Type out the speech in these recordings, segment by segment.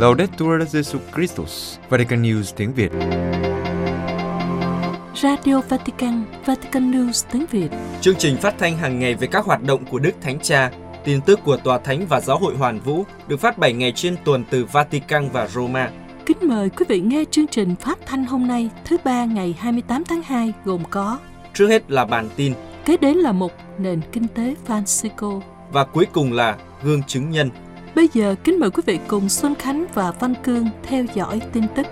Laudetur Jesus Christus, Vatican News tiếng Việt. Radio Vatican, Vatican News tiếng Việt. Chương trình phát thanh hàng ngày về các hoạt động của Đức Thánh Cha, tin tức của Tòa Thánh và Giáo hội Hoàn Vũ được phát 7 ngày trên tuần từ Vatican và Roma. Kính mời quý vị nghe chương trình phát thanh hôm nay thứ ba ngày 28 tháng 2 gồm có Trước hết là bản tin Kế đến là một nền kinh tế Francisco. và cuối cùng là gương chứng nhân. Bây giờ kính mời quý vị cùng Xuân Khánh và Văn Cương theo dõi tin tức.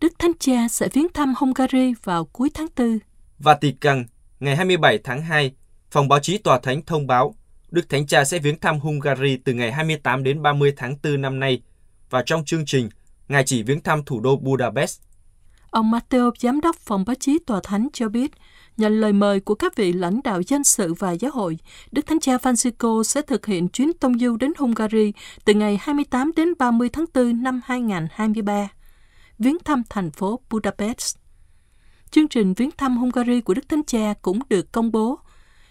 Đức Thánh Cha sẽ viếng thăm Hungary vào cuối tháng 4. Vatican, ngày 27 tháng 2, phòng báo chí Tòa Thánh thông báo Đức Thánh Cha sẽ viếng thăm Hungary từ ngày 28 đến 30 tháng 4 năm nay và trong chương trình, Ngài chỉ viếng thăm thủ đô Budapest. Ông Matteo, giám đốc phòng báo chí Tòa Thánh cho biết, nhận lời mời của các vị lãnh đạo dân sự và giáo hội, Đức Thánh Cha Francisco sẽ thực hiện chuyến tông du đến Hungary từ ngày 28 đến 30 tháng 4 năm 2023, viếng thăm thành phố Budapest. Chương trình viếng thăm Hungary của Đức Thánh Cha cũng được công bố.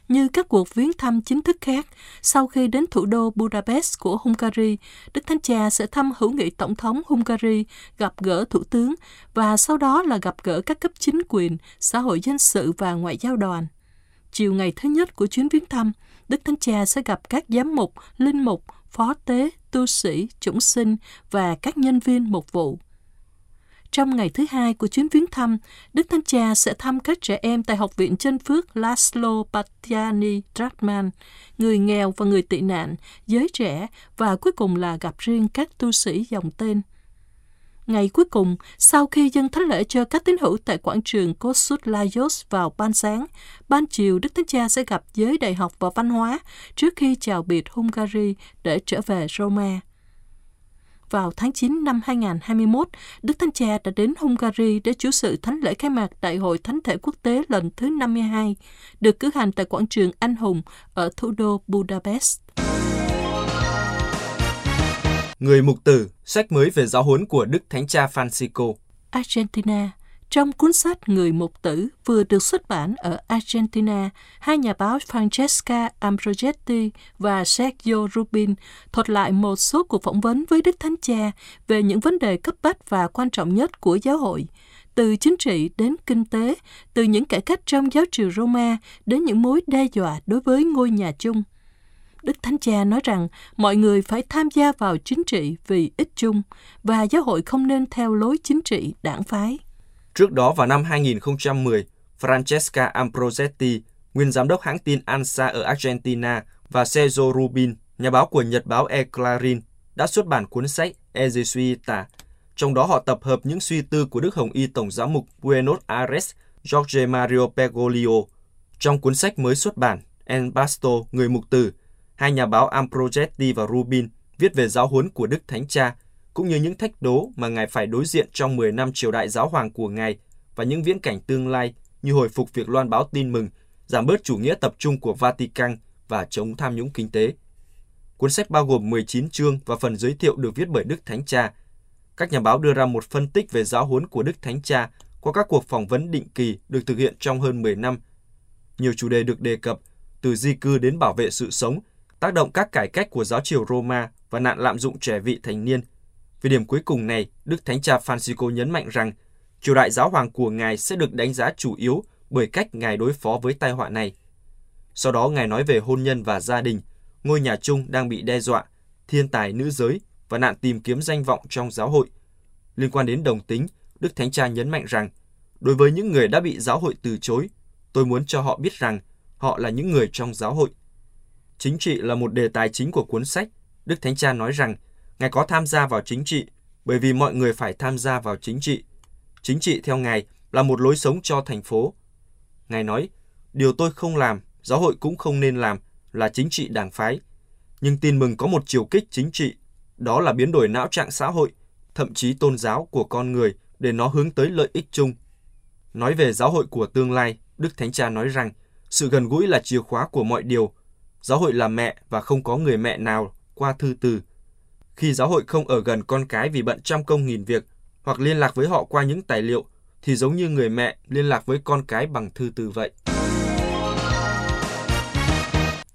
Như các cuộc viếng thăm chính thức khác, sau khi đến thủ đô Budapest của Hungary, Đức Thánh Cha sẽ thăm hữu nghị Tổng thống Hungary, gặp gỡ Thủ tướng và sau đó là gặp gỡ các cấp chính quyền, xã hội dân sự và ngoại giao đoàn. Chiều ngày thứ nhất của chuyến viếng thăm, Đức Thánh Cha sẽ gặp các giám mục, linh mục, phó tế, tu sĩ, chủng sinh và các nhân viên mục vụ. Trong ngày thứ hai của chuyến viếng thăm, Đức Thánh Cha sẽ thăm các trẻ em tại Học viện Chân Phước Laszlo Patiani Dratman, người nghèo và người tị nạn, giới trẻ và cuối cùng là gặp riêng các tu sĩ dòng tên. Ngày cuối cùng, sau khi dân thánh lễ cho các tín hữu tại quảng trường Kossuth Lajos vào ban sáng, ban chiều Đức Thánh Cha sẽ gặp giới đại học và văn hóa trước khi chào biệt Hungary để trở về Roma. Vào tháng 9 năm 2021, Đức Thánh Cha đã đến Hungary để chủ sự thánh lễ khai mạc Đại hội Thánh thể quốc tế lần thứ 52, được cử hành tại quảng trường Anh Hùng ở thủ đô Budapest. Người mục tử, sách mới về giáo huấn của Đức Thánh Cha Francisco. Argentina trong cuốn sách Người Mục Tử vừa được xuất bản ở Argentina, hai nhà báo Francesca Ambrogetti và Sergio Rubin thuật lại một số cuộc phỏng vấn với Đức Thánh Cha về những vấn đề cấp bách và quan trọng nhất của giáo hội, từ chính trị đến kinh tế, từ những cải cách trong giáo triều Roma đến những mối đe dọa đối với ngôi nhà chung. Đức Thánh Cha nói rằng mọi người phải tham gia vào chính trị vì ích chung và giáo hội không nên theo lối chính trị đảng phái. Trước đó vào năm 2010, Francesca Ambrosetti, nguyên giám đốc hãng tin ANSA ở Argentina và Sergio Rubin, nhà báo của nhật báo E Clarín, đã xuất bản cuốn sách E Jesuita. Trong đó họ tập hợp những suy tư của Đức Hồng Y Tổng giám mục Buenos Aires Jorge Mario Bergoglio. Trong cuốn sách mới xuất bản En Basto, Người Mục Tử, hai nhà báo Ambrosetti và Rubin viết về giáo huấn của Đức Thánh Cha cũng như những thách đố mà Ngài phải đối diện trong 10 năm triều đại giáo hoàng của Ngài và những viễn cảnh tương lai như hồi phục việc loan báo tin mừng, giảm bớt chủ nghĩa tập trung của Vatican và chống tham nhũng kinh tế. Cuốn sách bao gồm 19 chương và phần giới thiệu được viết bởi Đức Thánh Cha. Các nhà báo đưa ra một phân tích về giáo huấn của Đức Thánh Cha qua các cuộc phỏng vấn định kỳ được thực hiện trong hơn 10 năm. Nhiều chủ đề được đề cập, từ di cư đến bảo vệ sự sống, tác động các cải cách của giáo triều Roma và nạn lạm dụng trẻ vị thành niên – về điểm cuối cùng này, Đức Thánh Cha Francisco nhấn mạnh rằng triều đại giáo hoàng của Ngài sẽ được đánh giá chủ yếu bởi cách Ngài đối phó với tai họa này. Sau đó Ngài nói về hôn nhân và gia đình, ngôi nhà chung đang bị đe dọa, thiên tài nữ giới và nạn tìm kiếm danh vọng trong giáo hội. Liên quan đến đồng tính, Đức Thánh Cha nhấn mạnh rằng, đối với những người đã bị giáo hội từ chối, tôi muốn cho họ biết rằng họ là những người trong giáo hội. Chính trị là một đề tài chính của cuốn sách. Đức Thánh Cha nói rằng Ngài có tham gia vào chính trị bởi vì mọi người phải tham gia vào chính trị. Chính trị theo Ngài là một lối sống cho thành phố. Ngài nói, điều tôi không làm, giáo hội cũng không nên làm là chính trị đảng phái. Nhưng tin mừng có một chiều kích chính trị, đó là biến đổi não trạng xã hội, thậm chí tôn giáo của con người để nó hướng tới lợi ích chung. Nói về giáo hội của tương lai, Đức Thánh Cha nói rằng sự gần gũi là chìa khóa của mọi điều. Giáo hội là mẹ và không có người mẹ nào qua thư từ khi giáo hội không ở gần con cái vì bận trăm công nghìn việc hoặc liên lạc với họ qua những tài liệu thì giống như người mẹ liên lạc với con cái bằng thư từ vậy.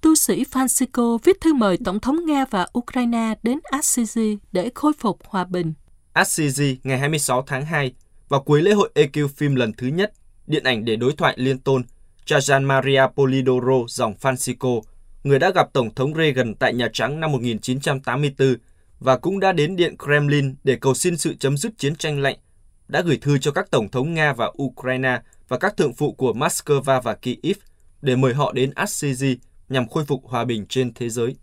Tu sĩ Francisco viết thư mời Tổng thống Nga và Ukraine đến Assisi để khôi phục hòa bình. Assisi ngày 26 tháng 2, vào cuối lễ hội EQ phim lần thứ nhất, điện ảnh để đối thoại liên tôn, Trajan Maria Polidoro dòng Francisco, người đã gặp Tổng thống Reagan tại Nhà Trắng năm 1984 và cũng đã đến Điện Kremlin để cầu xin sự chấm dứt chiến tranh lạnh, đã gửi thư cho các Tổng thống Nga và Ukraine và các thượng phụ của Moscow và Kyiv để mời họ đến Assisi nhằm khôi phục hòa bình trên thế giới.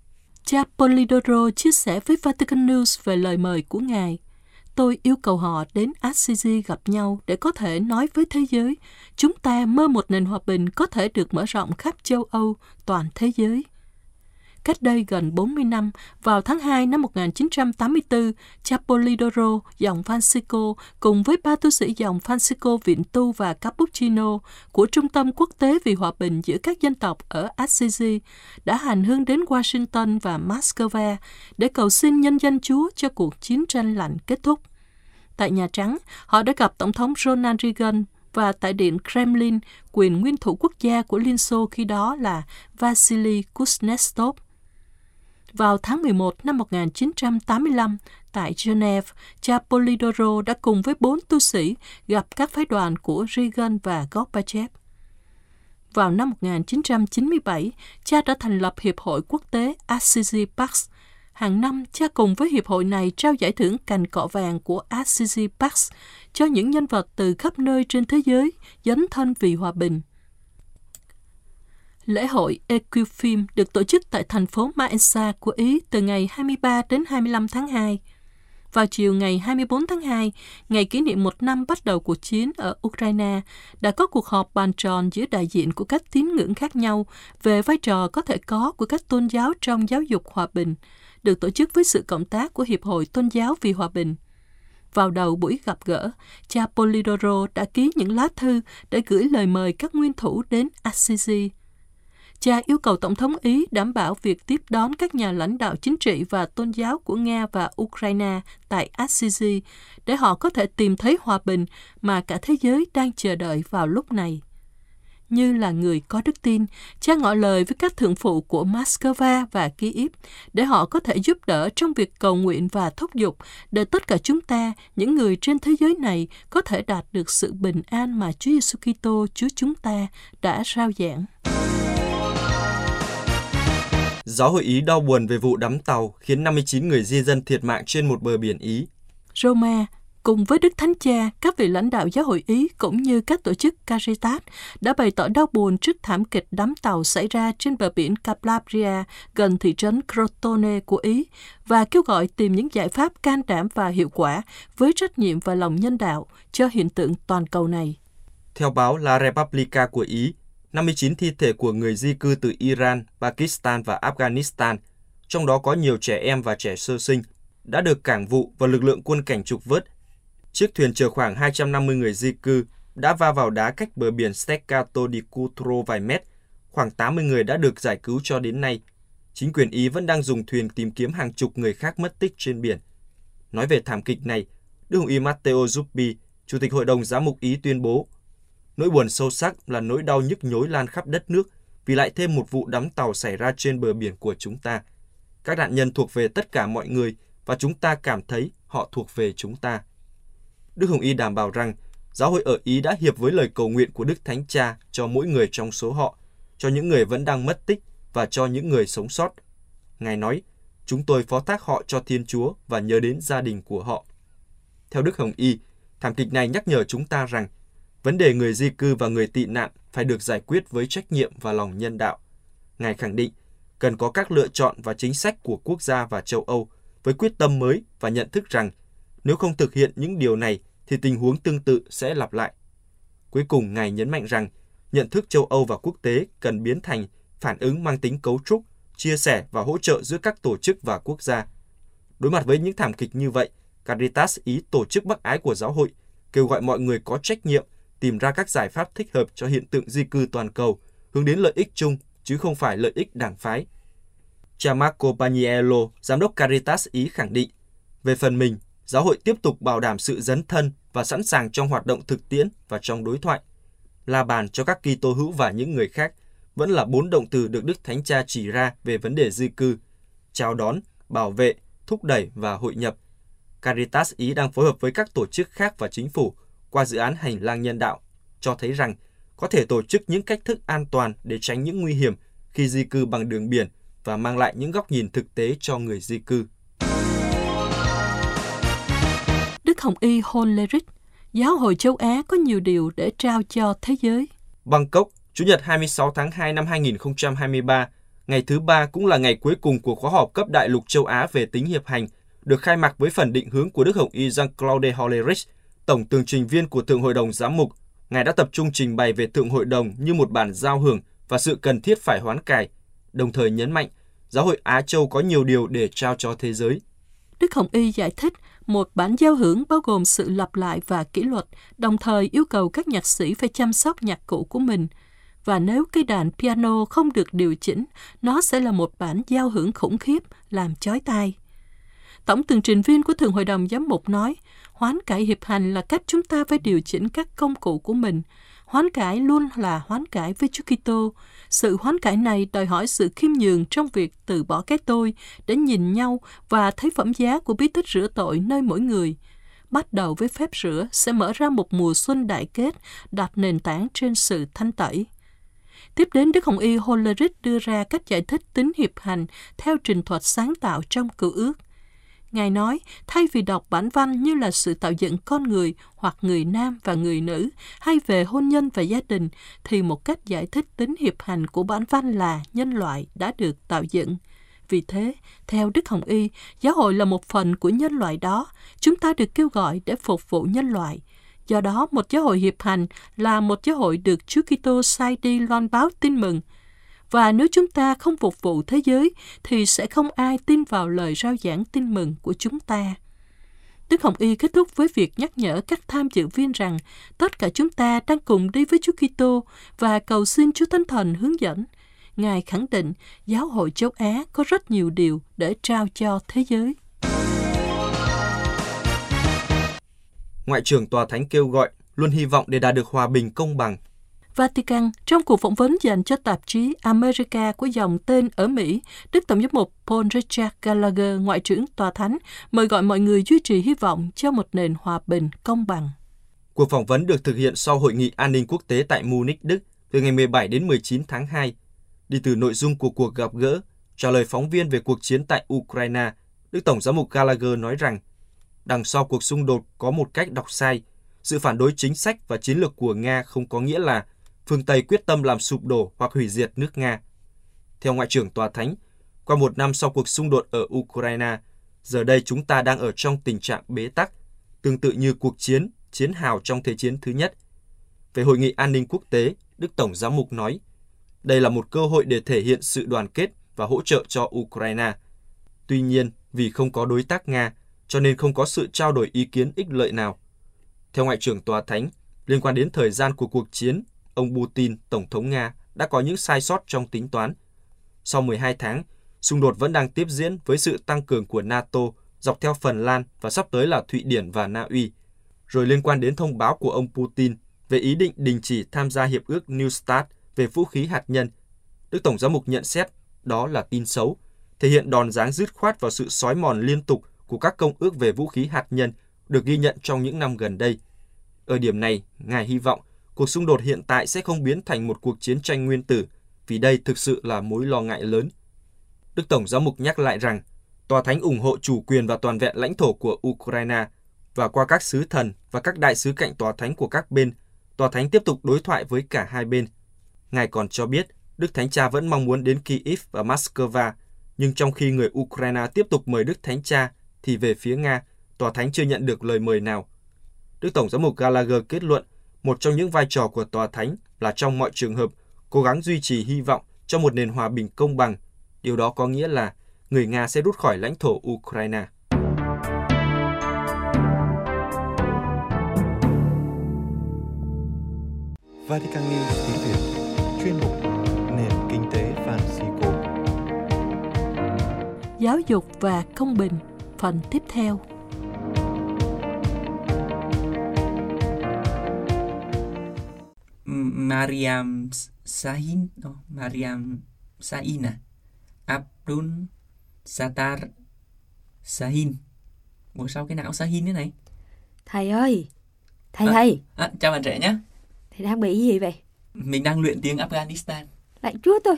Cha Polidoro chia sẻ với Vatican News về lời mời của Ngài. Tôi yêu cầu họ đến Assisi gặp nhau để có thể nói với thế giới, chúng ta mơ một nền hòa bình có thể được mở rộng khắp châu Âu, toàn thế giới. Cách đây gần 40 năm, vào tháng 2 năm 1984, cha Polidoro, dòng Francisco, cùng với ba tu sĩ dòng Francisco Viện Tu và Cappuccino của Trung tâm Quốc tế vì Hòa bình giữa các dân tộc ở Assisi đã hành hương đến Washington và Moscow để cầu xin nhân dân Chúa cho cuộc chiến tranh lạnh kết thúc. Tại Nhà Trắng, họ đã gặp Tổng thống Ronald Reagan và tại Điện Kremlin, quyền nguyên thủ quốc gia của Liên Xô khi đó là Vasily Kuznetsov. Vào tháng 11 năm 1985, tại Geneva, cha Polidoro đã cùng với bốn tu sĩ gặp các phái đoàn của Reagan và Gorbachev. Vào năm 1997, cha đã thành lập Hiệp hội Quốc tế Assisi Pax. Hàng năm, cha cùng với hiệp hội này trao giải thưởng cành cọ vàng của Assisi Pax cho những nhân vật từ khắp nơi trên thế giới dấn thân vì hòa bình. Lễ hội Equifilm được tổ chức tại thành phố Maensa của Ý từ ngày 23 đến 25 tháng 2. Vào chiều ngày 24 tháng 2, ngày kỷ niệm một năm bắt đầu cuộc chiến ở Ukraine, đã có cuộc họp bàn tròn giữa đại diện của các tín ngưỡng khác nhau về vai trò có thể có của các tôn giáo trong giáo dục hòa bình, được tổ chức với sự cộng tác của Hiệp hội Tôn giáo vì Hòa bình. Vào đầu buổi gặp gỡ, cha Polidoro đã ký những lá thư để gửi lời mời các nguyên thủ đến Assisi cha yêu cầu Tổng thống Ý đảm bảo việc tiếp đón các nhà lãnh đạo chính trị và tôn giáo của Nga và Ukraine tại Assisi để họ có thể tìm thấy hòa bình mà cả thế giới đang chờ đợi vào lúc này. Như là người có đức tin, cha ngỏ lời với các thượng phụ của Moscow và Kyiv để họ có thể giúp đỡ trong việc cầu nguyện và thúc giục để tất cả chúng ta, những người trên thế giới này, có thể đạt được sự bình an mà Chúa Giêsu Kitô Chúa chúng ta đã rao giảng. Giáo hội Ý đau buồn về vụ đắm tàu khiến 59 người di dân thiệt mạng trên một bờ biển Ý. Roma, cùng với Đức Thánh Cha, các vị lãnh đạo giáo hội Ý cũng như các tổ chức Caritas đã bày tỏ đau buồn trước thảm kịch đắm tàu xảy ra trên bờ biển Calabria gần thị trấn Crotone của Ý và kêu gọi tìm những giải pháp can đảm và hiệu quả với trách nhiệm và lòng nhân đạo cho hiện tượng toàn cầu này. Theo báo La Repubblica của Ý, 59 thi thể của người di cư từ Iran, Pakistan và Afghanistan, trong đó có nhiều trẻ em và trẻ sơ sinh, đã được cảng vụ và lực lượng quân cảnh trục vớt. Chiếc thuyền chở khoảng 250 người di cư đã va vào đá cách bờ biển Steccato di Cutro vài mét. Khoảng 80 người đã được giải cứu cho đến nay. Chính quyền Ý vẫn đang dùng thuyền tìm kiếm hàng chục người khác mất tích trên biển. Nói về thảm kịch này, Đức Hồng Y Matteo Zuppi, Chủ tịch Hội đồng Giám mục Ý tuyên bố Nỗi buồn sâu sắc là nỗi đau nhức nhối lan khắp đất nước vì lại thêm một vụ đắm tàu xảy ra trên bờ biển của chúng ta. Các nạn nhân thuộc về tất cả mọi người và chúng ta cảm thấy họ thuộc về chúng ta. Đức Hồng Y đảm bảo rằng giáo hội ở Ý đã hiệp với lời cầu nguyện của Đức Thánh Cha cho mỗi người trong số họ, cho những người vẫn đang mất tích và cho những người sống sót. Ngài nói, chúng tôi phó thác họ cho Thiên Chúa và nhớ đến gia đình của họ. Theo Đức Hồng Y, thảm kịch này nhắc nhở chúng ta rằng Vấn đề người di cư và người tị nạn phải được giải quyết với trách nhiệm và lòng nhân đạo. Ngài khẳng định, cần có các lựa chọn và chính sách của quốc gia và châu Âu với quyết tâm mới và nhận thức rằng nếu không thực hiện những điều này thì tình huống tương tự sẽ lặp lại. Cuối cùng, Ngài nhấn mạnh rằng nhận thức châu Âu và quốc tế cần biến thành phản ứng mang tính cấu trúc, chia sẻ và hỗ trợ giữa các tổ chức và quốc gia. Đối mặt với những thảm kịch như vậy, Caritas ý tổ chức bác ái của giáo hội kêu gọi mọi người có trách nhiệm tìm ra các giải pháp thích hợp cho hiện tượng di cư toàn cầu, hướng đến lợi ích chung chứ không phải lợi ích đảng phái. Cha Marco Paniello, giám đốc Caritas Ý khẳng định, về phần mình, giáo hội tiếp tục bảo đảm sự dấn thân và sẵn sàng trong hoạt động thực tiễn và trong đối thoại, la bàn cho các Kitô hữu và những người khác vẫn là bốn động từ được Đức Thánh Cha chỉ ra về vấn đề di cư, chào đón, bảo vệ, thúc đẩy và hội nhập. Caritas Ý đang phối hợp với các tổ chức khác và chính phủ qua dự án hành lang nhân đạo, cho thấy rằng có thể tổ chức những cách thức an toàn để tránh những nguy hiểm khi di cư bằng đường biển và mang lại những góc nhìn thực tế cho người di cư. Đức Hồng Y Hollerich, Giáo hội châu Á có nhiều điều để trao cho thế giới. Bangkok, Chủ nhật 26 tháng 2 năm 2023, ngày thứ ba cũng là ngày cuối cùng của khóa họp cấp đại lục châu Á về tính hiệp hành, được khai mạc với phần định hướng của Đức Hồng Y Jean-Claude Hollerich, Tổng tường trình viên của Thượng Hội đồng Giám mục. Ngài đã tập trung trình bày về Thượng Hội đồng như một bản giao hưởng và sự cần thiết phải hoán cải, đồng thời nhấn mạnh Giáo hội Á Châu có nhiều điều để trao cho thế giới. Đức Hồng Y giải thích một bản giao hưởng bao gồm sự lặp lại và kỷ luật, đồng thời yêu cầu các nhạc sĩ phải chăm sóc nhạc cụ của mình. Và nếu cây đàn piano không được điều chỉnh, nó sẽ là một bản giao hưởng khủng khiếp, làm chói tai. Tổng tường trình viên của Thường Hội đồng Giám mục nói, hoán cải hiệp hành là cách chúng ta phải điều chỉnh các công cụ của mình. Hoán cải luôn là hoán cải với Chúa Kitô. Sự hoán cải này đòi hỏi sự khiêm nhường trong việc từ bỏ cái tôi để nhìn nhau và thấy phẩm giá của bí tích rửa tội nơi mỗi người. Bắt đầu với phép rửa sẽ mở ra một mùa xuân đại kết đặt nền tảng trên sự thanh tẩy. Tiếp đến, Đức Hồng Y Hollerich đưa ra cách giải thích tính hiệp hành theo trình thuật sáng tạo trong cựu ước. Ngài nói, thay vì đọc bản văn như là sự tạo dựng con người hoặc người nam và người nữ hay về hôn nhân và gia đình, thì một cách giải thích tính hiệp hành của bản văn là nhân loại đã được tạo dựng. Vì thế, theo Đức Hồng Y, giáo hội là một phần của nhân loại đó. Chúng ta được kêu gọi để phục vụ nhân loại. Do đó, một giáo hội hiệp hành là một giáo hội được Chúa Kitô sai đi loan báo tin mừng – và nếu chúng ta không phục vụ thế giới, thì sẽ không ai tin vào lời rao giảng tin mừng của chúng ta. Đức Hồng Y kết thúc với việc nhắc nhở các tham dự viên rằng tất cả chúng ta đang cùng đi với Chúa Kitô và cầu xin Chúa Thánh Thần hướng dẫn. Ngài khẳng định giáo hội châu Á có rất nhiều điều để trao cho thế giới. Ngoại trưởng Tòa Thánh kêu gọi luôn hy vọng để đạt được hòa bình công bằng Vatican, trong cuộc phỏng vấn dành cho tạp chí America của dòng tên ở Mỹ, Đức Tổng giám mục Paul Richard Gallagher, Ngoại trưởng Tòa Thánh, mời gọi mọi người duy trì hy vọng cho một nền hòa bình công bằng. Cuộc phỏng vấn được thực hiện sau Hội nghị An ninh Quốc tế tại Munich, Đức, từ ngày 17 đến 19 tháng 2. Đi từ nội dung của cuộc gặp gỡ, trả lời phóng viên về cuộc chiến tại Ukraine, Đức Tổng giám mục Gallagher nói rằng, đằng sau cuộc xung đột có một cách đọc sai, sự phản đối chính sách và chiến lược của Nga không có nghĩa là phương Tây quyết tâm làm sụp đổ hoặc hủy diệt nước Nga. Theo Ngoại trưởng Tòa Thánh, qua một năm sau cuộc xung đột ở Ukraine, giờ đây chúng ta đang ở trong tình trạng bế tắc, tương tự như cuộc chiến, chiến hào trong Thế chiến thứ nhất. Về Hội nghị An ninh Quốc tế, Đức Tổng Giám mục nói, đây là một cơ hội để thể hiện sự đoàn kết và hỗ trợ cho Ukraine. Tuy nhiên, vì không có đối tác Nga, cho nên không có sự trao đổi ý kiến ích lợi nào. Theo Ngoại trưởng Tòa Thánh, liên quan đến thời gian của cuộc chiến ông Putin, Tổng thống Nga, đã có những sai sót trong tính toán. Sau 12 tháng, xung đột vẫn đang tiếp diễn với sự tăng cường của NATO dọc theo Phần Lan và sắp tới là Thụy Điển và Na Uy. Rồi liên quan đến thông báo của ông Putin về ý định đình chỉ tham gia hiệp ước New START về vũ khí hạt nhân, Đức Tổng giám mục nhận xét đó là tin xấu, thể hiện đòn giáng dứt khoát vào sự xói mòn liên tục của các công ước về vũ khí hạt nhân được ghi nhận trong những năm gần đây. Ở điểm này, Ngài hy vọng cuộc xung đột hiện tại sẽ không biến thành một cuộc chiến tranh nguyên tử, vì đây thực sự là mối lo ngại lớn. Đức Tổng giám mục nhắc lại rằng, Tòa Thánh ủng hộ chủ quyền và toàn vẹn lãnh thổ của Ukraine và qua các sứ thần và các đại sứ cạnh Tòa Thánh của các bên, Tòa Thánh tiếp tục đối thoại với cả hai bên. Ngài còn cho biết, Đức Thánh Cha vẫn mong muốn đến Kyiv và Moscow, nhưng trong khi người Ukraine tiếp tục mời Đức Thánh Cha, thì về phía Nga, Tòa Thánh chưa nhận được lời mời nào. Đức Tổng giám mục Gallagher kết luận một trong những vai trò của tòa thánh là trong mọi trường hợp cố gắng duy trì hy vọng cho một nền hòa bình công bằng. Điều đó có nghĩa là người Nga sẽ rút khỏi lãnh thổ Ukraine. Vatican News tiếng Việt chuyên mục Nền kinh tế Francisco Giáo dục và công bình phần tiếp theo Mariam Sahin, no, Mariam Sahin à? Abdul Sattar Sahin. Ngồi sau cái não Sahin thế này. Thầy ơi, thầy À. thầy, À, chào bạn trẻ nhé. thầy đang bị gì vậy? Mình đang luyện tiếng Afghanistan. Lại chúa tôi,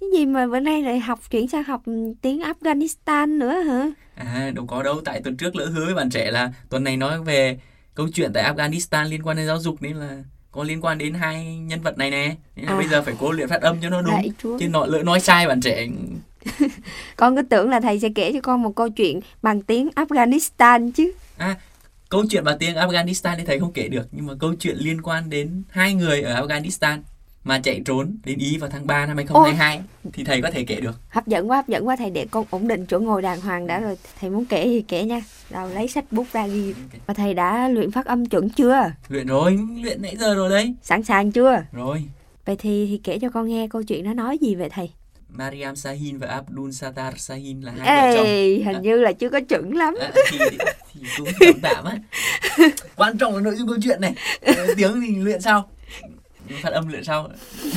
cái gì mà bữa nay lại học chuyển sang học tiếng Afghanistan nữa hả? À, đâu có đâu. Tại tuần trước lỡ hứa với bạn trẻ là tuần này nói về câu chuyện tại Afghanistan liên quan đến giáo dục nên là có liên quan đến hai nhân vật này nè. Nên là À. bây giờ phải cố luyện phát âm cho nó đúng. Chứ nọ lỡ nói sai bạn trẻ Con cứ tưởng là thầy sẽ kể cho con một câu chuyện bằng tiếng Afghanistan chứ. câu chuyện bằng tiếng Afghanistan thì thầy không kể được nhưng mà câu chuyện liên quan đến hai người ở Afghanistan mà chạy trốn đến Ý vào tháng 3 năm 2022 thì thầy có thể kể được. Hấp dẫn quá, hấp dẫn quá thầy để con ổn định chỗ ngồi đàng hoàng đã rồi. Thầy muốn kể thì kể nha. Rồi lấy sách bút ra ghi. Và thầy đã luyện phát âm chuẩn chưa? Luyện rồi, luyện nãy giờ rồi đấy. Sẵn sàng chưa? Rồi, Vậy thì, thì kể cho con nghe câu chuyện nó nói gì vậy thầy? Mariam Sahin và Abdul Sattar Sahin là hai vợ chồng. Ê, hình như là chưa có chuẩn lắm. À, thì, thì cũng tạm tạm á. Quan trọng là nội dung câu chuyện này. Ờ, Tiếng thì luyện sau. Phát âm luyện sau.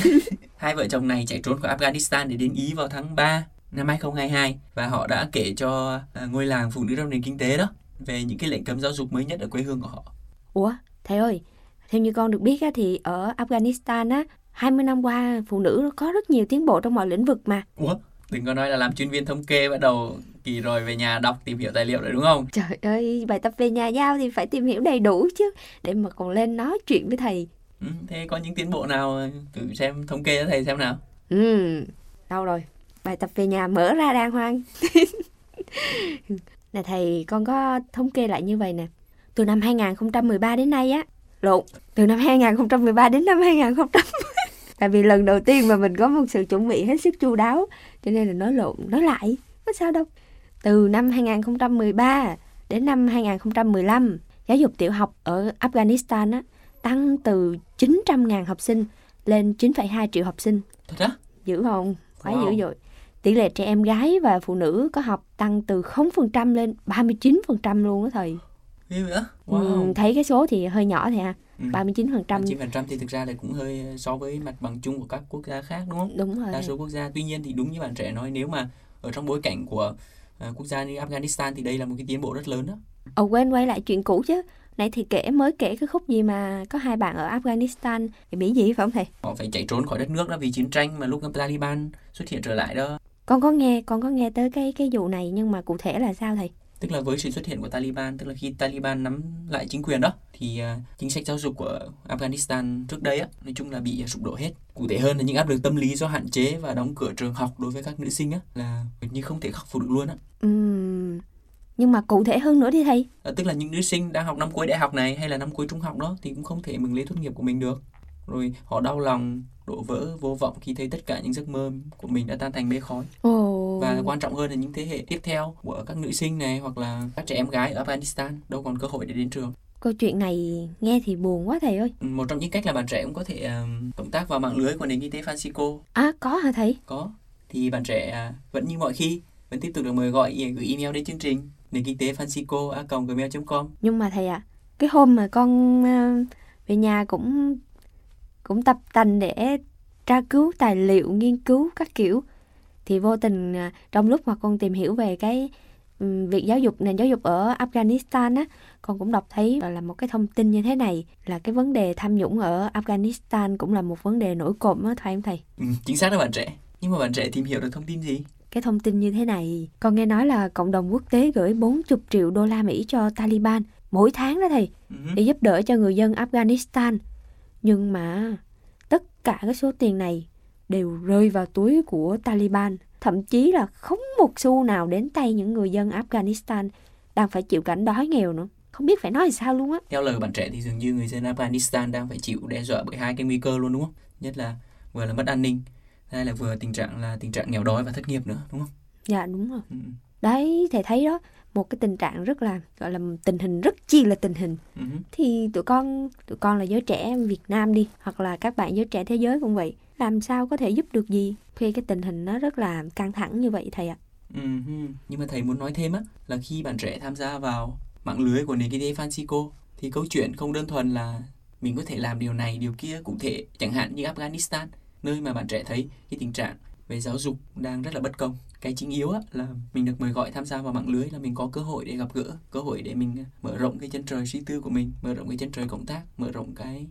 hai vợ chồng này chạy trốn khỏi Afghanistan để đến Ý vào tháng 3 năm 2022 và họ đã kể cho à, ngôi làng phụ nữ trong nền kinh tế đó về những cái lệnh cấm giáo dục mới nhất ở quê hương của họ. Ủa, thầy ơi, theo như con được biết á, thì ở Afghanistan á, 20 năm qua phụ nữ có rất nhiều tiến bộ trong mọi lĩnh vực mà. Ủa? Đừng có nói là làm chuyên viên thống kê bắt đầu kỳ rồi về nhà đọc tìm hiểu tài liệu rồi đúng không? Trời ơi, bài tập về nhà giao thì phải tìm hiểu đầy đủ chứ, để mà còn lên nói chuyện với thầy. Ừ, thế có những tiến bộ nào ờ, thử xem thống kê cho thầy xem nào. Ừ, đâu rồi? Bài tập về nhà mở ra đàng hoàng. nè thầy, con có thống kê lại như vậy nè. Từ năm 2013 đến nay á, lộn, từ năm 2013 đến năm 2010. Tại vì lần đầu tiên mà mình có một sự chuẩn bị hết sức chu đáo, cho nên là nói lộn, nói lại, có sao đâu. Từ năm 2013 đến năm 2015, giáo dục tiểu học ở Afghanistan á, tăng từ 900.000 học sinh lên 9,2 triệu học sinh Thật á? dữ không? Quá Wow. dữ dội. Tỷ lệ trẻ em gái và phụ nữ có học tăng từ 0% lên 39% luôn đó thầy. Ghê vậy? Ừ, Wow. thấy cái số thì hơi nhỏ thì ha, Ừ. 39%. 9% thì thực ra là cũng hơi so với mặt bằng chung của các quốc gia khác đúng không? Đúng rồi. Đa số quốc gia. Tuy nhiên thì đúng như bạn trẻ nói nếu mà ở trong bối cảnh của à, quốc gia như Afghanistan thì đây là một cái tiến bộ rất lớn đó. Ồ quên quay lại chuyện cũ chứ. Nãy thì kể mới kể cái khúc gì mà có hai bạn ở Afghanistan bị Mỹ gì phải không thầy? Họ phải chạy trốn khỏi đất nước đó vì chiến tranh mà lúc Taliban xuất hiện trở lại đó. Con có nghe, con có nghe tới cái cái vụ này nhưng mà cụ thể là sao thầy? Tức là với sự xuất hiện của Taliban, tức là khi Taliban nắm lại chính quyền đó thì à, chính sách giáo dục của Afghanistan trước đây á nói chung là bị sụp đổ hết. Cụ thể hơn là những áp lực tâm lý do hạn chế và đóng cửa trường học đối với các nữ sinh á là như không thể khắc phục được luôn á. Ừm, nhưng mà cụ thể hơn nữa đi thầy. À, tức là những nữ sinh đang học năm cuối đại học này hay là năm cuối trung học đó thì cũng không thể mừng lễ tốt nghiệp của mình được. Rồi họ đau lòng, đổ vỡ, vô vọng khi thấy tất cả những giấc mơ của mình đã tan thành mây khói. Ồ. Và quan trọng hơn là những thế hệ tiếp theo của các nữ sinh này hoặc là các trẻ em gái ở Afghanistan đâu còn cơ hội để đến trường. Câu chuyện này nghe thì buồn quá thầy ơi. Một trong những cách là bạn trẻ cũng có thể à, cộng tác vào mạng lưới của nền kinh tế Francisco À có hả thầy? có thì bạn trẻ à, vẫn như mọi khi vẫn tiếp tục được mời gọi gửi email đến chương trình nền kinh tế Francisco a gmail.com Nhưng mà thầy ạ, cái hôm mà con ờ, về nhà cũng cũng tập tành để tra cứu tài liệu, nghiên cứu các kiểu. Thì vô tình ờ, trong lúc mà con tìm hiểu về cái ừm, việc giáo dục nền giáo dục ở Afghanistan á, con cũng đọc thấy là một cái thông tin như thế này là cái vấn đề tham nhũng ở Afghanistan cũng là một vấn đề nổi cộm á phải không thầy? ừ, chính xác đó bạn trẻ. Nhưng mà bạn trẻ tìm hiểu được thông tin gì Cái thông tin như thế này, con nghe nói là cộng đồng quốc tế gửi 40 triệu đô la Mỹ cho Taliban mỗi tháng đó thầy. Ừ. để giúp đỡ cho người dân Afghanistan. Nhưng mà tất cả cái số tiền này đều rơi vào túi của Taliban. Thậm chí là không một xu nào đến tay những người dân Afghanistan đang phải chịu cảnh đói nghèo nữa. Không biết phải nói sao luôn á. theo lời bạn trẻ thì dường như người dân Afghanistan đang phải chịu đe dọa bởi hai cái nguy cơ luôn đúng không nhất là vừa là mất an ninh hai là vừa tình trạng là tình trạng nghèo đói và thất nghiệp nữa đúng không Dạ đúng rồi. ừ. Đấy, thầy thấy đó, một cái tình trạng rất là gọi là tình hình rất chi là tình hình. Ừ. Thì tụi con, tụi con là giới trẻ Việt Nam đi, hoặc là các bạn giới trẻ thế giới cũng vậy. Làm sao có thể giúp được gì khi cái tình hình nó rất là căng thẳng như vậy thầy ạ? Ừ. nhưng mà thầy muốn nói thêm á là khi bạn trẻ tham gia vào mạng lưới của nền kinh tế Francisco thì câu chuyện không đơn thuần là mình có thể làm điều này điều kia cụ thể chẳng hạn như Afghanistan nơi mà bạn trẻ thấy cái tình trạng về giáo dục đang rất là bất công. Cái chính yếu á, là mình được mời gọi tham gia vào mạng lưới là mình có cơ hội để gặp gỡ cơ hội để mình à, mở rộng cái chân trời suy tư của mình mở rộng cái chân trời cộng tác mở rộng cái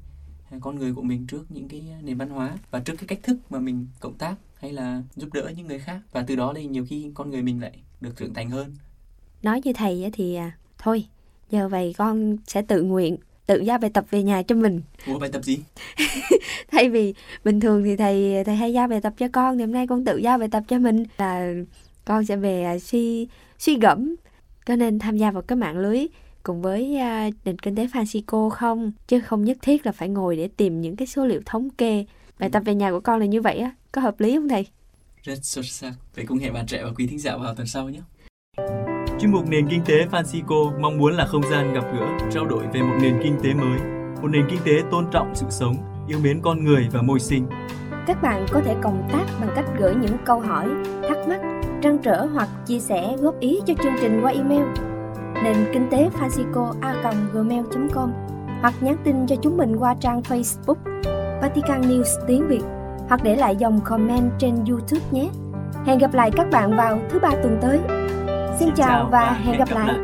à, con người của mình trước những cái à, nền văn hóa và trước cái cách thức mà mình cộng tác hay là giúp đỡ những người khác. Và từ đó thì nhiều khi con người mình lại được trưởng thành hơn. Nói như thầy thì thôi giờ vậy con sẽ tự nguyện tự giao bài tập về nhà cho mình. Ủa bài tập gì? Thay vì bình thường thì thầy thầy hay giao bài tập cho con thì hôm nay con tự giao bài tập cho mình. Là con sẽ về à, suy suy gẫm. Cho nên tham gia vào cái mạng lưới cùng với uh, nền kinh tế Francisco không? Chứ không nhất thiết là phải ngồi để tìm những cái số liệu thống kê. Bài tập về nhà của con là như vậy á. Có hợp lý không thầy? Rất xuất sắc. Vậy cũng hẹn bạn trẻ và quý thính giả vào tuần sau nhé Chuyên mục Nền Kinh tế Francisco mong muốn là không gian gặp gỡ, trao đổi về một nền kinh tế mới, một nền kinh tế tôn trọng sự sống, yêu mến con người và môi sinh. Các bạn có thể cộng tác bằng cách gửi những câu hỏi, thắc mắc, trăn trở hoặc chia sẻ góp ý cho chương trình qua email nền kinh tế Francisco a gmail.com hoặc nhắn tin cho chúng mình qua trang Facebook Vatican News tiếng Việt hoặc để lại dòng comment trên YouTube nhé. Hẹn gặp lại các bạn vào thứ ba tuần tới. Xin chào và hẹn gặp lại.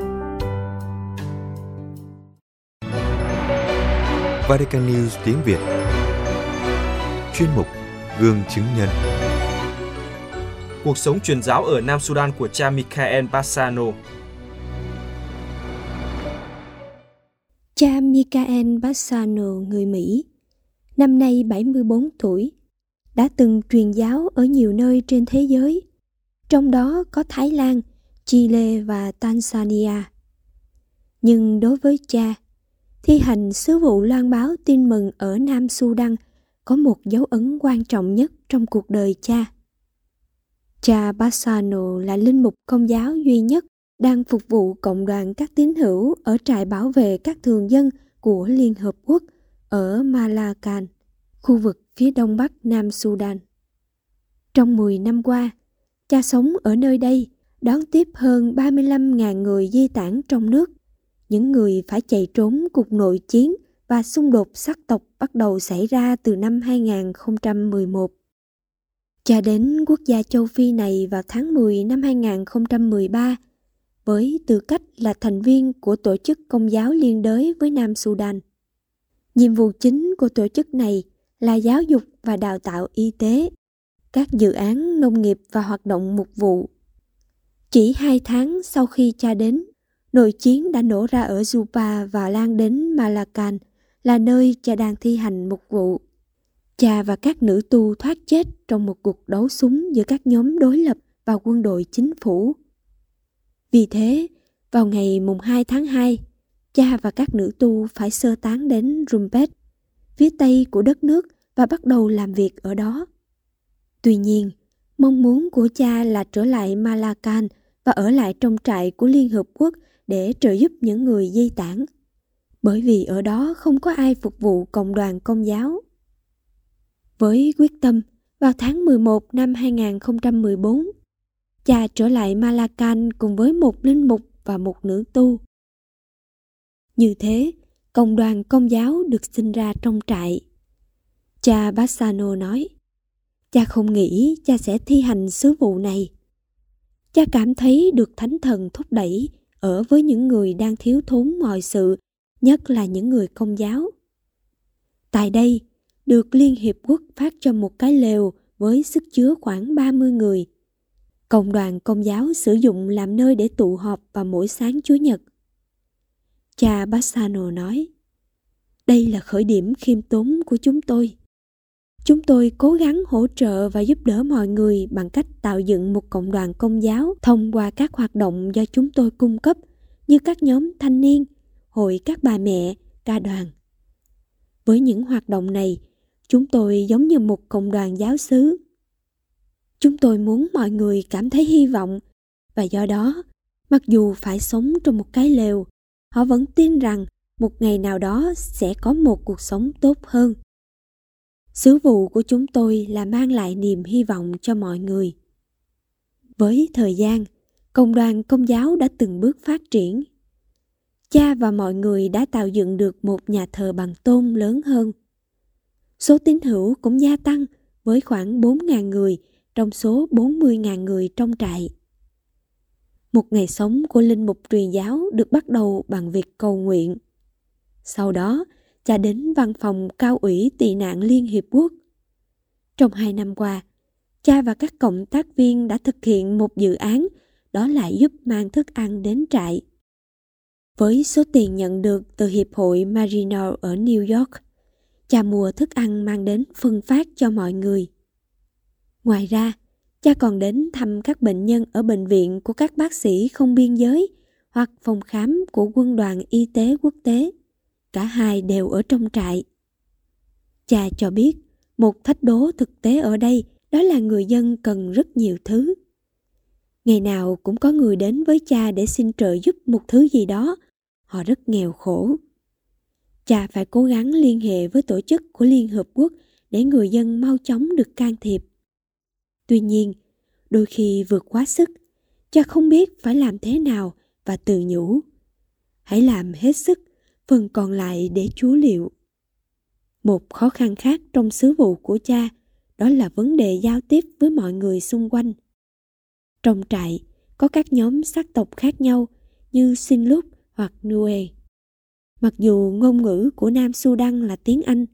Vatican News tiếng Việt. Chuyên mục Gương chứng nhân. Cuộc sống truyền giáo ở Nam Sudan của cha Michael Bassano. Cha Michael Bassano người Mỹ, năm nay 74 tuổi, đã từng truyền giáo ở nhiều nơi trên thế giới, trong đó có Thái Lan, Chile và Tanzania. Nhưng đối với cha, thi hành sứ vụ loan báo tin mừng ở Nam Sudan có một dấu ấn quan trọng nhất trong cuộc đời cha. Cha Bassano là linh mục công giáo duy nhất đang phục vụ cộng đoàn các tín hữu ở trại bảo vệ các thường dân của Liên Hợp Quốc ở Malacan, khu vực phía đông bắc Nam Sudan. Trong 10 năm qua, cha sống ở nơi đây đón tiếp hơn 35.000 người di tản trong nước, những người phải chạy trốn cuộc nội chiến và xung đột sắc tộc bắt đầu xảy ra từ năm 2011. Cho đến quốc gia châu Phi này vào tháng 10 năm 2013 với tư cách là thành viên của tổ chức công giáo liên đới với Nam Sudan. Nhiệm vụ chính của tổ chức này là giáo dục và đào tạo y tế, các dự án nông nghiệp và hoạt động mục vụ. Chỉ hai tháng sau khi cha đến, nội chiến đã nổ ra ở Juba và lan đến Malacan, là nơi cha đang thi hành mục vụ. Cha và các nữ tu thoát chết trong một cuộc đấu súng giữa các nhóm đối lập và quân đội chính phủ vì thế, vào ngày mùng 2 tháng 2, cha và các nữ tu phải sơ tán đến Rumpet, phía tây của đất nước và bắt đầu làm việc ở đó. Tuy nhiên, mong muốn của cha là trở lại Malacan và ở lại trong trại của Liên Hợp Quốc để trợ giúp những người di tản. Bởi vì ở đó không có ai phục vụ cộng đoàn công giáo. Với quyết tâm, vào tháng 11 năm 2014, cha trở lại Malacan cùng với một linh mục và một nữ tu. Như thế, cộng đoàn công giáo được sinh ra trong trại. Cha Bassano nói, cha không nghĩ cha sẽ thi hành sứ vụ này. Cha cảm thấy được thánh thần thúc đẩy ở với những người đang thiếu thốn mọi sự, nhất là những người công giáo. Tại đây, được Liên Hiệp Quốc phát cho một cái lều với sức chứa khoảng 30 người – Cộng đoàn công giáo sử dụng làm nơi để tụ họp vào mỗi sáng Chúa Nhật. Cha Bassano nói, đây là khởi điểm khiêm tốn của chúng tôi. Chúng tôi cố gắng hỗ trợ và giúp đỡ mọi người bằng cách tạo dựng một cộng đoàn công giáo thông qua các hoạt động do chúng tôi cung cấp như các nhóm thanh niên, hội các bà mẹ, ca đoàn. Với những hoạt động này, chúng tôi giống như một cộng đoàn giáo xứ Chúng tôi muốn mọi người cảm thấy hy vọng và do đó, mặc dù phải sống trong một cái lều, họ vẫn tin rằng một ngày nào đó sẽ có một cuộc sống tốt hơn. Sứ vụ của chúng tôi là mang lại niềm hy vọng cho mọi người. Với thời gian, công đoàn công giáo đã từng bước phát triển. cha và mọi người đã tạo dựng được một nhà thờ bằng tôn lớn hơn. Số tín hữu cũng gia tăng với khoảng 4.000 người trong số 40.000 người trong trại. Một ngày sống của linh mục truyền giáo được bắt đầu bằng việc cầu nguyện. Sau đó, cha đến văn phòng cao ủy tị nạn Liên Hiệp Quốc. Trong hai năm qua, cha và các cộng tác viên đã thực hiện một dự án đó là giúp mang thức ăn đến trại. Với số tiền nhận được từ Hiệp hội Marino ở New York, cha mua thức ăn mang đến phân phát cho mọi người. Ngoài ra, cha còn đến thăm các bệnh nhân ở bệnh viện của các bác sĩ không biên giới hoặc phòng khám của quân đoàn y tế quốc tế. Cả hai đều ở trong trại. Cha cho biết, một thách đố thực tế ở đây đó là người dân cần rất nhiều thứ. Ngày nào cũng có người đến với cha để xin trợ giúp một thứ gì đó. Họ rất nghèo khổ. Cha phải cố gắng liên hệ với tổ chức của Liên Hợp Quốc để người dân mau chóng được can thiệp. Tuy nhiên, đôi khi vượt quá sức, cha không biết phải làm thế nào và tự nhủ. Hãy làm hết sức, phần còn lại để Chúa liệu. Một khó khăn khác trong sứ vụ của cha đó là vấn đề giao tiếp với mọi người xung quanh. Trong trại, có các nhóm sắc tộc khác nhau như Sinh Lúc hoặc Nue. Mặc dù ngôn ngữ của Nam Sudan là tiếng Anh,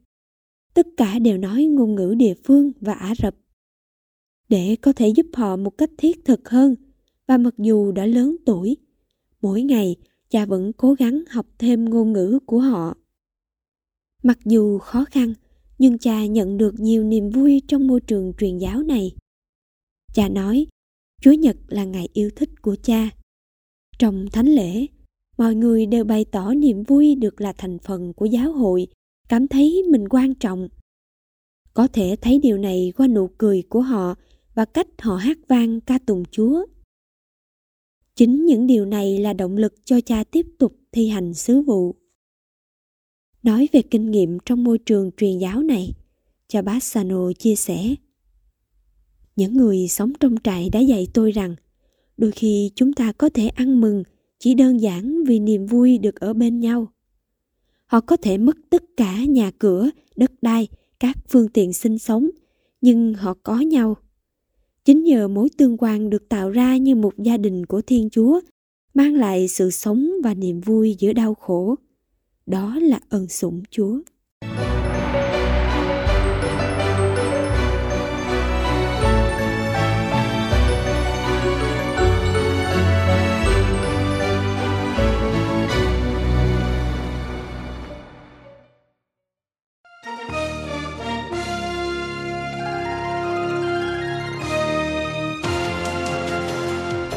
tất cả đều nói ngôn ngữ địa phương và Ả Rập. Để có thể giúp họ một cách thiết thực hơn, và mặc dù đã lớn tuổi, mỗi ngày cha vẫn cố gắng học thêm ngôn ngữ của họ. Mặc dù khó khăn, nhưng cha nhận được nhiều niềm vui trong môi trường truyền giáo này. Cha nói, Chúa Nhật là ngày yêu thích của cha. Trong thánh lễ, mọi người đều bày tỏ niềm vui được là thành phần của giáo hội, cảm thấy mình quan trọng. Có thể thấy điều này qua nụ cười của họ và cách họ hát vang ca tùng Chúa. Chính những điều này là động lực cho cha tiếp tục thi hành sứ vụ. Nói về kinh nghiệm trong môi trường truyền giáo này, cha Bassano chia sẻ. Những người sống trong trại đã dạy tôi rằng đôi khi chúng ta có thể ăn mừng chỉ đơn giản vì niềm vui được ở bên nhau. Họ có thể mất tất cả nhà cửa, đất đai, các phương tiện sinh sống, nhưng họ có nhau. Chính nhờ mối tương quan được tạo ra như một gia đình của Thiên Chúa, mang lại sự sống và niềm vui giữa đau khổ. Đó là ơn sủng Chúa.